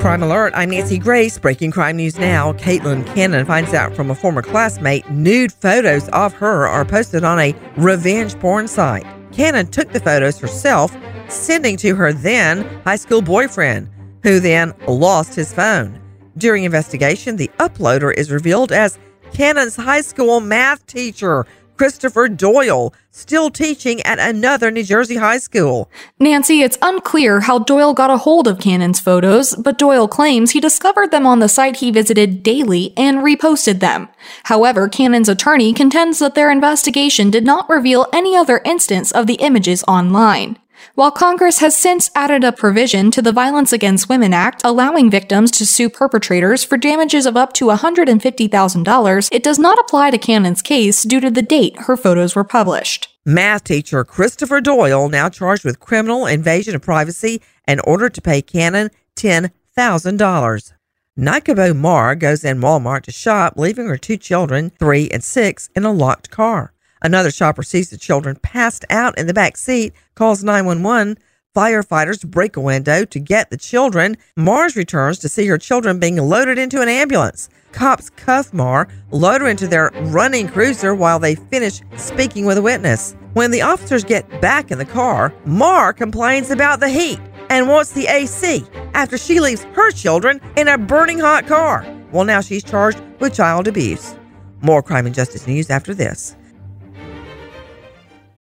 Crime Alert, I'm Nancy Grace. Breaking crime news now. Caitlin Cannon finds out from a former classmate nude photos of her are posted on a revenge porn site. Cannon took the photos herself, sending to her then high school boyfriend, who then lost his phone. During investigation, the uploader is revealed as Cannon's high school math teacher, Christopher Doyle, still teaching at another New Jersey high school. Nancy, it's unclear how Doyle got a hold of Cannon's photos, but Doyle claims he discovered them on the site he visited daily and reposted them. However, Cannon's attorney contends that their investigation did not reveal any other instance of the images online. While Congress has since added a provision to the Violence Against Women Act allowing victims to sue perpetrators for damages of up to $150,000, it does not apply to Cannon's case due to the date her photos were published. Math teacher Christopher Doyle now charged with criminal invasion of privacy and ordered to pay Cannon $10,000. Nikabo Mar goes in Walmart to shop, leaving her two children, three and six, in a locked car. Another shopper sees the children passed out in the back seat, calls 911. Firefighters break a window to get the children. Mars returns to see her children being loaded into an ambulance. Cops cuff Mar, load her into their running cruiser while they finish speaking with a witness. When the officers get back in the car, Mar complains about the heat and wants the AC after she leaves her children in a burning hot car. Well, now she's charged with child abuse. More crime and justice news after this.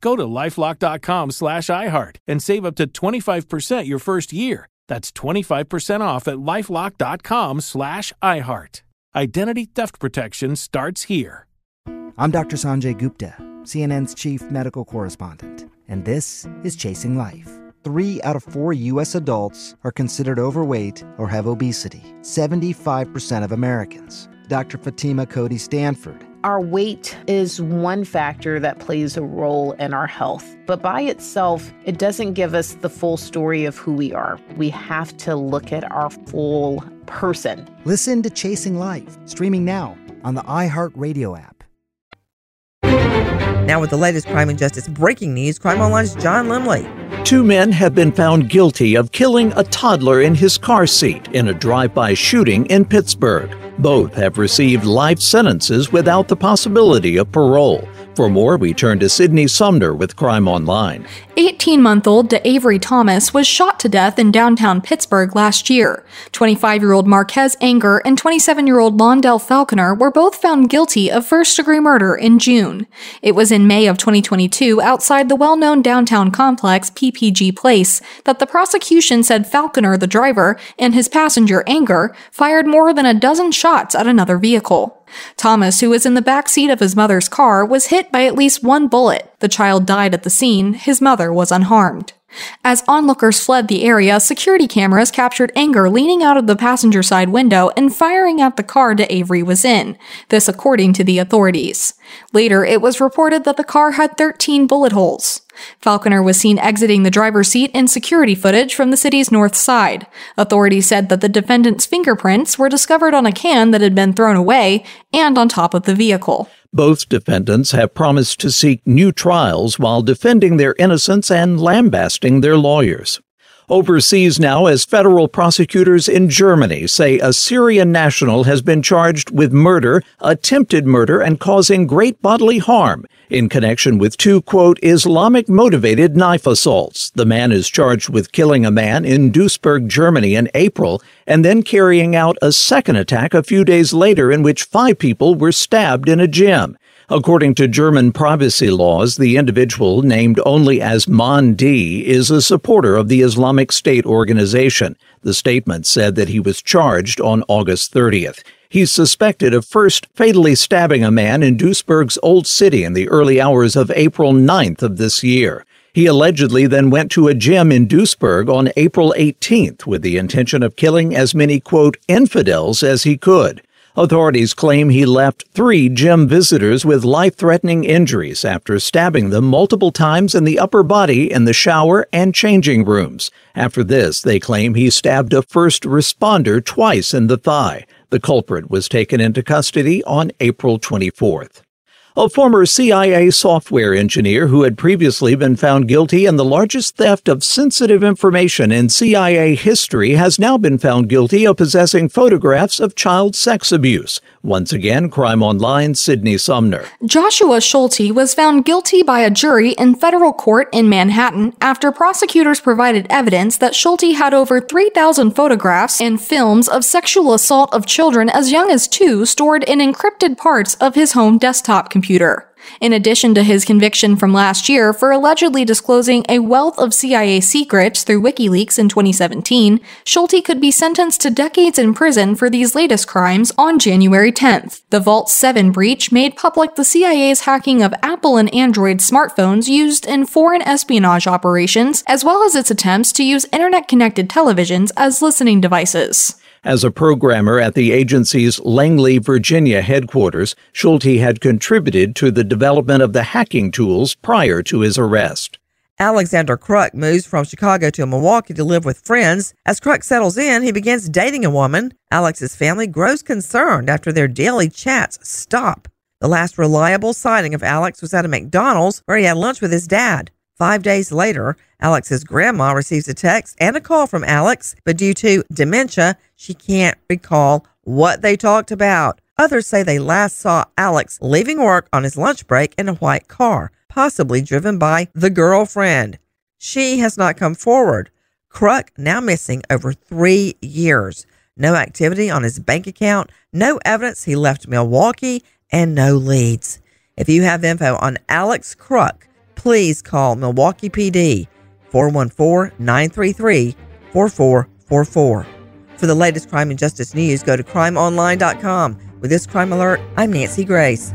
Go to lifelock.com slash iHeart and save up to 25% your first year. That's 25% off at lifelock.com slash iHeart. Identity theft protection starts here. I'm Dr. Sanjay Gupta, CNN's chief medical correspondent, and this is Chasing Life. Three out of four U.S. adults are considered overweight or have obesity, 75% of Americans. Dr. Fatima Cody Stanford our weight is one factor that plays a role in our health, but by itself, it doesn't give us the full story of who we are. We have to look at our full person. Listen to Chasing Life, streaming now on the iHeartRadio app. Now, with the latest crime and justice breaking news, Crime Online's John Lemley. Two men have been found guilty of killing a toddler in his car seat in a drive by shooting in Pittsburgh. Both have received life sentences without the possibility of parole. For more, we turn to Sydney Sumner with Crime Online. 18 month old DeAvery Thomas was shot to death in downtown Pittsburgh last year. 25 year old Marquez Anger and 27 year old Londell Falconer were both found guilty of first degree murder in June. It was in May of 2022 outside the well known downtown complex PPG Place that the prosecution said Falconer, the driver, and his passenger Anger fired more than a dozen shots at another vehicle. Thomas, who was in the back seat of his mother's car, was hit by at least one bullet. The child died at the scene. His mother was unharmed. As onlookers fled the area, security cameras captured Anger leaning out of the passenger side window and firing at the car that Avery was in. This according to the authorities. Later, it was reported that the car had 13 bullet holes. Falconer was seen exiting the driver's seat in security footage from the city's north side. Authorities said that the defendant's fingerprints were discovered on a can that had been thrown away and on top of the vehicle. Both defendants have promised to seek new trials while defending their innocence and lambasting their lawyers. Overseas now, as federal prosecutors in Germany say a Syrian national has been charged with murder, attempted murder, and causing great bodily harm in connection with two, quote, Islamic motivated knife assaults. The man is charged with killing a man in Duisburg, Germany in April, and then carrying out a second attack a few days later in which five people were stabbed in a gym. According to German privacy laws, the individual, named only as Maan D, is a supporter of the Islamic State organization. The statement said that he was charged on August 30th. He's suspected of first fatally stabbing a man in Duisburg's Old City in the early hours of April 9th of this year. He allegedly then went to a gym in Duisburg on April 18th with the intention of killing as many, quote, infidels as he could. Authorities claim he left three gym visitors with life threatening injuries after stabbing them multiple times in the upper body in the shower and changing rooms. After this, they claim he stabbed a first responder twice in the thigh. The culprit was taken into custody on April 24th. A former CIA software engineer who had previously been found guilty in the largest theft of sensitive information in CIA history has now been found guilty of possessing photographs of child sex abuse. Once again, Crime Online, Sydney Sumner. Joshua Schulte was found guilty by a jury in federal court in Manhattan after prosecutors provided evidence that Schulte had over 3,000 photographs and films of sexual assault of children as young as two stored in encrypted parts of his home desktop computer computer. In addition to his conviction from last year for allegedly disclosing a wealth of CIA secrets through WikiLeaks in 2017, Schulte could be sentenced to decades in prison for these latest crimes on January 10th. The Vault 7 breach made public the CIA's hacking of Apple and Android smartphones used in foreign espionage operations, as well as its attempts to use internet connected televisions as listening devices. As a programmer at the agency's Langley, Virginia headquarters, Schulte had contributed to the development of the hacking tools prior to his arrest. Alexander Kruk moves from Chicago to Milwaukee to live with friends. As Kruk settles in, he begins dating a woman. Alex's family grows concerned after their daily chats stop. The last reliable sighting of Alex was at a McDonald's where he had lunch with his dad. Five days later, Alex's grandma receives a text and a call from Alex, but due to dementia, she can't recall what they talked about. Others say they last saw Alex leaving work on his lunch break in a white car, possibly driven by the girlfriend. She has not come forward. Kruk now missing over three years. No activity on his bank account, no evidence he left Milwaukee, and no leads. If you have info on Alex Kruk, please call Milwaukee PD 414 933 4444. For the latest crime and justice news, go to crimeonline.com. With this crime alert, I'm Nancy Grace.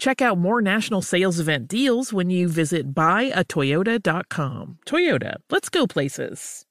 Check out more national sales event deals when you visit buyatoyota.com. Toyota. Let's go places.